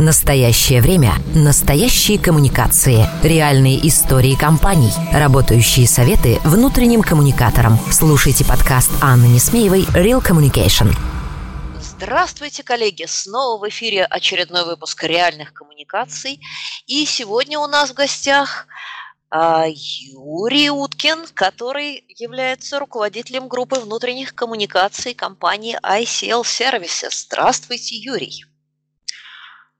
Настоящее время. Настоящие коммуникации. Реальные истории компаний. Работающие советы внутренним коммуникаторам. Слушайте подкаст Анны Несмеевой «Real Communication». Здравствуйте, коллеги! Снова в эфире очередной выпуск реальных коммуникаций. И сегодня у нас в гостях а, Юрий Уткин, который является руководителем группы внутренних коммуникаций компании ICL Services. Здравствуйте, Юрий!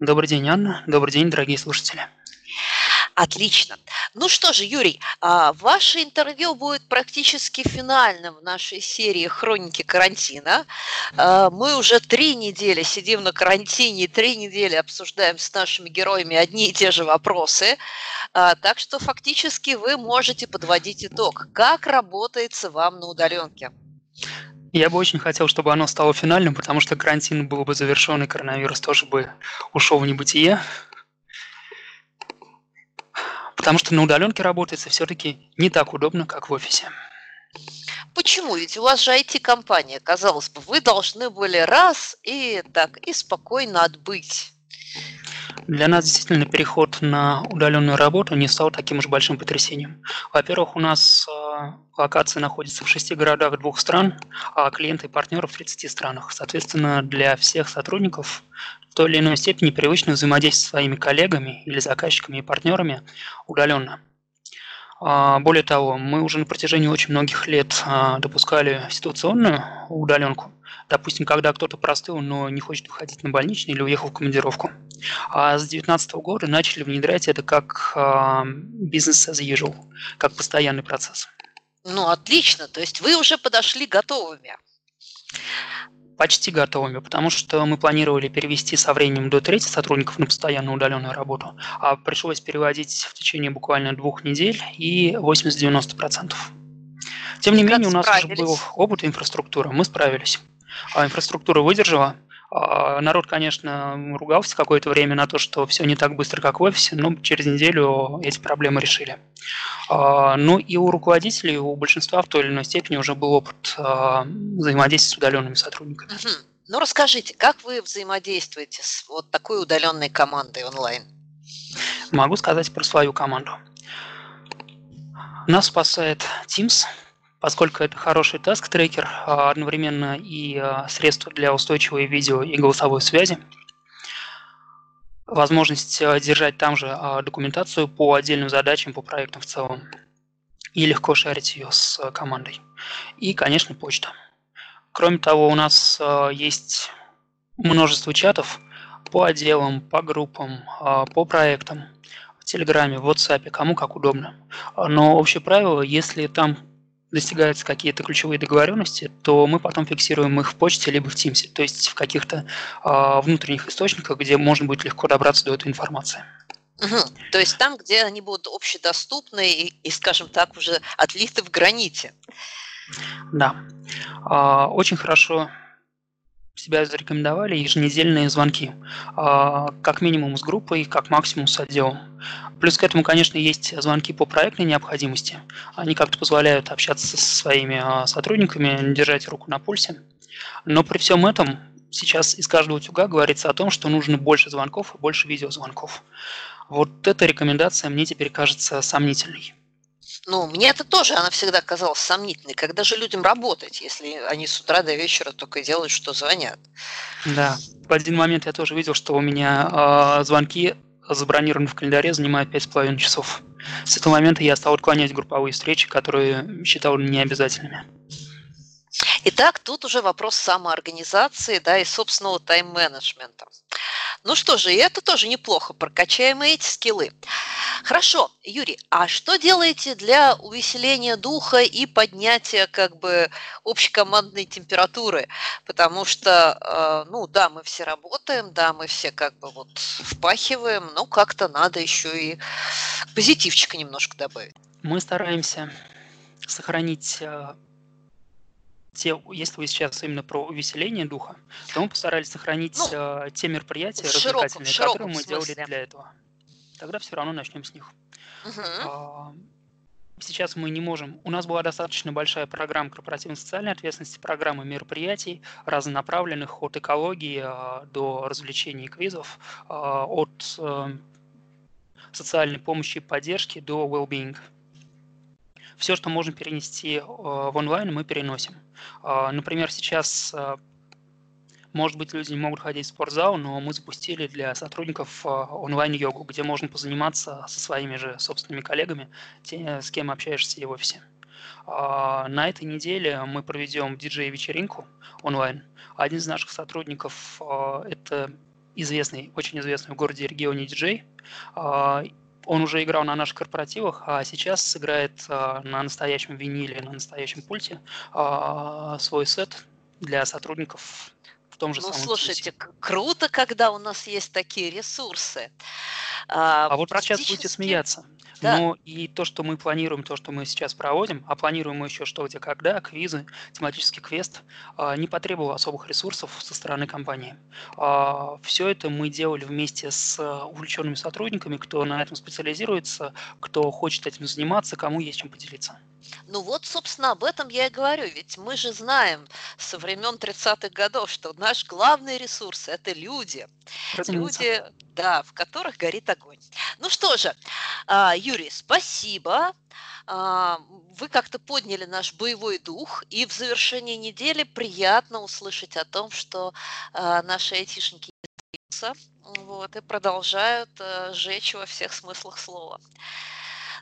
Добрый день, Анна. Добрый день, дорогие слушатели. Отлично. Ну что же, Юрий, а, ваше интервью будет практически финальным в нашей серии «Хроники карантина». А, мы уже три недели сидим на карантине, три недели обсуждаем с нашими героями одни и те же вопросы. А, так что фактически вы можете подводить итог. Как работается вам на удаленке? Я бы очень хотел, чтобы оно стало финальным, потому что карантин был бы завершен, и коронавирус тоже бы ушел в небытие. Потому что на удаленке работается все-таки не так удобно, как в офисе. Почему? Ведь у вас же IT-компания, казалось бы, вы должны были раз и так и спокойно отбыть. Для нас действительно переход на удаленную работу не стал таким уж большим потрясением. Во-первых, у нас э, локации находятся в шести городах двух стран, а клиенты и партнеры в 30 странах. Соответственно, для всех сотрудников в той или иной степени привычно взаимодействовать со своими коллегами или заказчиками и партнерами удаленно. А, более того, мы уже на протяжении очень многих лет а, допускали ситуационную удаленку. Допустим, когда кто-то простыл, но не хочет выходить на больничный или уехал в командировку. А с 2019 года начали внедрять это как бизнес as usual, как постоянный процесс. Ну, отлично. То есть вы уже подошли готовыми. Почти готовыми, потому что мы планировали перевести со временем до трети сотрудников на постоянную удаленную работу, а пришлось переводить в течение буквально двух недель и 80-90%. Тем не менее, у нас уже был опыт инфраструктуры, мы справились. А инфраструктура выдержала, а, народ, конечно, ругался какое-то время на то, что все не так быстро, как в офисе, но через неделю эти проблемы решили. А, ну и у руководителей, у большинства в той или иной степени уже был опыт а, взаимодействия с удаленными сотрудниками. Угу. Ну расскажите, как вы взаимодействуете с вот такой удаленной командой онлайн? Могу сказать про свою команду. Нас спасает Teams – поскольку это хороший task-tracker, а одновременно и а, средство для устойчивой видео и голосовой связи. Возможность а, держать там же документацию по отдельным задачам, по проектам в целом. И легко шарить ее с командой. И, конечно, почта. Кроме того, у нас есть множество чатов по отделам, по группам, по проектам, в Телеграме, в WhatsApp, кому как удобно. Но общее правило, если там достигаются какие-то ключевые договоренности, то мы потом фиксируем их в почте либо в Teams, то есть в каких-то э, внутренних источниках, где можно будет легко добраться до этой информации. Угу. То есть там, где они будут общедоступны и, и, скажем так, уже отлиты в граните. Да. Э, очень хорошо себя зарекомендовали еженедельные звонки, а, как минимум с группой, как максимум с отделом. Плюс к этому, конечно, есть звонки по проектной необходимости. Они как-то позволяют общаться со своими а, сотрудниками, держать руку на пульсе. Но при всем этом сейчас из каждого утюга говорится о том, что нужно больше звонков и больше видеозвонков. Вот эта рекомендация мне теперь кажется сомнительной. Ну, мне это тоже, она всегда казалась сомнительной. Когда же людям работать, если они с утра до вечера только делают, что звонят? Да. В один момент я тоже видел, что у меня э, звонки забронированы в календаре занимают пять с половиной часов. С этого момента я стал отклонять групповые встречи, которые считал необязательными. Итак, тут уже вопрос самоорганизации да, и собственного тайм-менеджмента. Ну что же, и это тоже неплохо, прокачаем эти скиллы. Хорошо, Юрий, а что делаете для увеселения духа и поднятия как бы общекомандной температуры? Потому что, э, ну да, мы все работаем, да, мы все как бы вот впахиваем, но как-то надо еще и позитивчика немножко добавить. Мы стараемся сохранить э, те, если вы сейчас именно про увеселение духа, то мы постарались сохранить ну, э, те мероприятия развлекательные, которые мы смысле. делали для этого. Тогда все равно начнем с них. Угу. А, сейчас мы не можем. У нас была достаточно большая программа корпоративной социальной ответственности, программы мероприятий разнонаправленных от экологии а, до развлечений и квизов, а, от а, социальной помощи и поддержки до well-being. Все, что можем перенести э, в онлайн, мы переносим. Э, например, сейчас э, может быть, люди не могут ходить в спортзал, но мы запустили для сотрудников онлайн-йогу, где можно позаниматься со своими же собственными коллегами, те, с кем общаешься в офисе. На этой неделе мы проведем диджей-вечеринку онлайн. Один из наших сотрудников – это известный, очень известный в городе и регионе диджей. Он уже играл на наших корпоративах, а сейчас сыграет а, на настоящем виниле, на настоящем пульте а, свой сет для сотрудников том же ну, самом слушайте, курсе. круто, когда у нас есть такие ресурсы. А, а вот сейчас будете смеяться. Да. Но и то, что мы планируем, то, что мы сейчас проводим, а планируем мы еще что, где, когда, квизы, тематический квест, а, не потребовало особых ресурсов со стороны компании. А, Все это мы делали вместе с увлеченными сотрудниками, кто на этом специализируется, кто хочет этим заниматься, кому есть чем поделиться. Ну вот, собственно, об этом я и говорю. Ведь мы же знаем со времен 30-х годов, что наш главный ресурс – это люди. Разумеется. Люди, да, в которых горит огонь. Ну что же, а, Юрий, спасибо. А, вы как-то подняли наш боевой дух, и в завершении недели приятно услышать о том, что а, наши айтишники вот, и продолжают жечь во всех смыслах слова.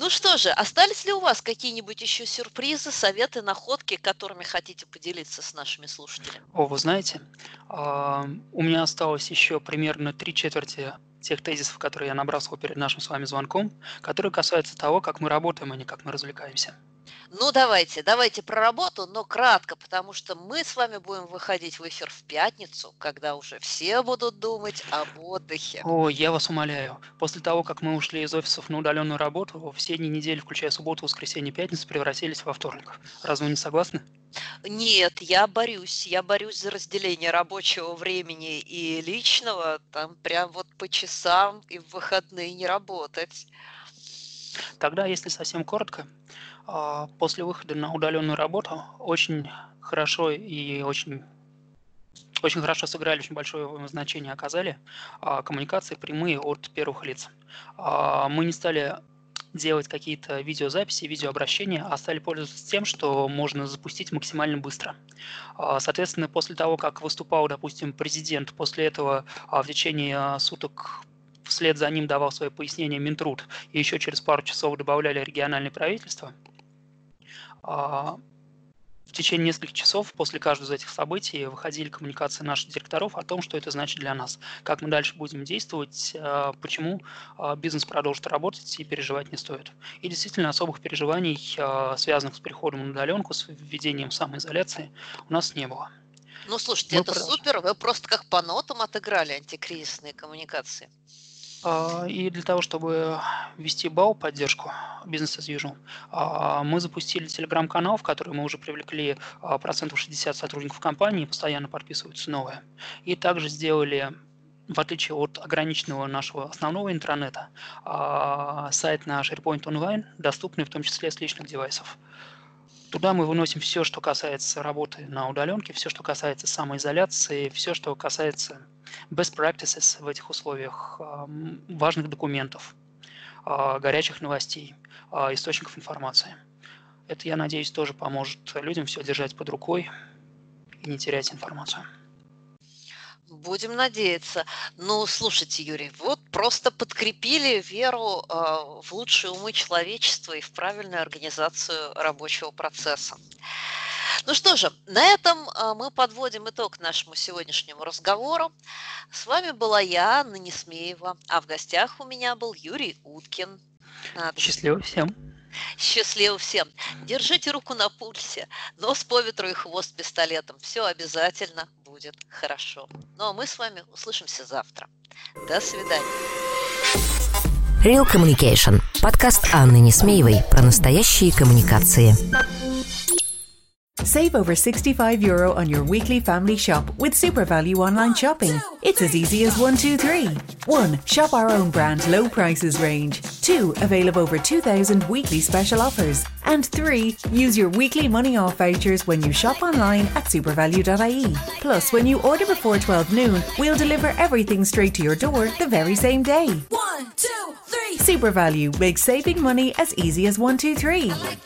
Ну что же, остались ли у вас какие-нибудь еще сюрпризы, советы, находки, которыми хотите поделиться с нашими слушателями? О, вы знаете, у меня осталось еще примерно три четверти тех тезисов, которые я набрасывал перед нашим с вами звонком, которые касаются того, как мы работаем, а не как мы развлекаемся. Ну, давайте, давайте про работу, но кратко, потому что мы с вами будем выходить в эфир в пятницу, когда уже все будут думать об отдыхе. О, я вас умоляю. После того, как мы ушли из офисов на удаленную работу, все дни недели, включая субботу, воскресенье, пятницу, превратились во вторник. Разве вы не согласны? Нет, я борюсь. Я борюсь за разделение рабочего времени и личного. Там прям вот по часам и в выходные не работать. Тогда, если совсем коротко, а, после выхода на удаленную работу очень хорошо и очень очень хорошо сыграли, очень большое значение оказали а, коммуникации прямые от первых лиц. А, мы не стали делать какие-то видеозаписи, видеообращения, а стали пользоваться тем, что можно запустить максимально быстро. Соответственно, после того, как выступал, допустим, президент, после этого в течение суток вслед за ним давал свои пояснения Минтруд, и еще через пару часов добавляли региональные правительства – а, в течение нескольких часов после каждого из этих событий выходили коммуникации наших директоров о том, что это значит для нас, как мы дальше будем действовать, а, почему а, бизнес продолжит работать и переживать не стоит. И действительно особых переживаний, связанных с переходом на удаленку, с введением самоизоляции, у нас не было. Ну, слушайте, мы это продолжим. супер, вы просто как по нотам отыграли антикризисные коммуникации. А, и для того, чтобы вести БАУ поддержку, бизнес as usual, а, мы запустили телеграм-канал, в который мы уже привлекли а, процентов 60 сотрудников компании, постоянно подписываются новые. И также сделали в отличие от ограниченного нашего основного интернета, сайт на SharePoint Online доступный в том числе с личных девайсов. Туда мы выносим все, что касается работы на удаленке, все, что касается самоизоляции, все, что касается best practices в этих условиях, важных документов, а, горячих новостей, а, источников информации. Это, я надеюсь, тоже поможет людям все держать под рукой и не терять информацию. Будем надеяться. Ну, слушайте, Юрий, вот просто подкрепили веру э, в лучшие умы человечества и в правильную организацию рабочего процесса. Ну что же, на этом а, мы подводим итог нашему сегодняшнему разговору. С вами была я, Анна Несмеева, а в гостях у меня был Юрий Уткин. Надо. Счастливо всем. Счастливо всем. Держите руку на пульсе, нос по ветру и хвост пистолетом. Все обязательно будет хорошо. Ну а мы с вами услышимся завтра. До свидания. Real Communication. Подкаст Анны Несмеевой про настоящие коммуникации. Save over 65 euro on your weekly family shop with SuperValue online shopping. It's as easy as one, two, three. 1. Shop our own brand low prices range. 2. Avail of over 2,000 weekly special offers. And 3. Use your weekly money off vouchers when you shop online at supervalue.ie. Plus, when you order before 12 noon, we'll deliver everything straight to your door the very same day. One, two, three. SuperValue makes saving money as easy as one, two, three. Like